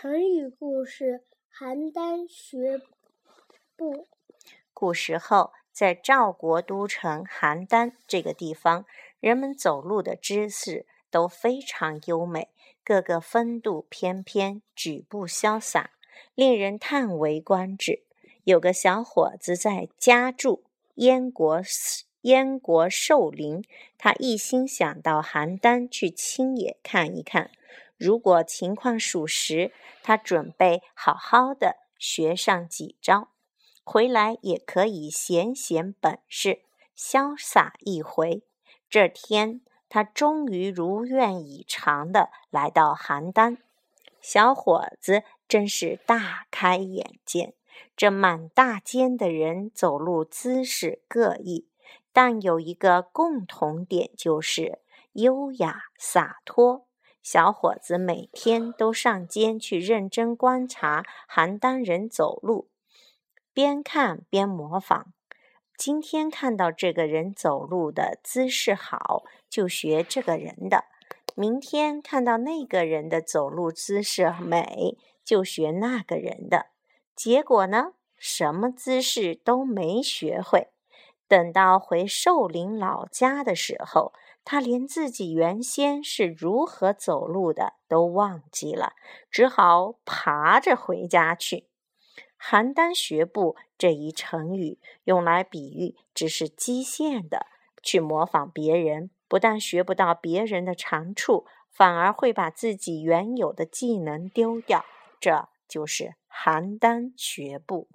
成语故事：邯郸学步。古时候，在赵国都城邯郸这个地方，人们走路的姿势都非常优美，个个风度翩翩，举步潇洒，令人叹为观止。有个小伙子在家住燕国，燕国寿陵，他一心想到邯郸去亲眼看一看。如果情况属实，他准备好好的学上几招，回来也可以显显本事，潇洒一回。这天，他终于如愿以偿的来到邯郸。小伙子真是大开眼界，这满大街的人走路姿势各异，但有一个共同点，就是优雅洒脱。小伙子每天都上街去认真观察邯郸人走路，边看边模仿。今天看到这个人走路的姿势好，就学这个人的；明天看到那个人的走路姿势美，就学那个人的。结果呢，什么姿势都没学会。等到回寿陵老家的时候，他连自己原先是如何走路的都忘记了，只好爬着回家去。邯郸学步这一成语用来比喻，只是机械的去模仿别人，不但学不到别人的长处，反而会把自己原有的技能丢掉。这就是邯郸学步。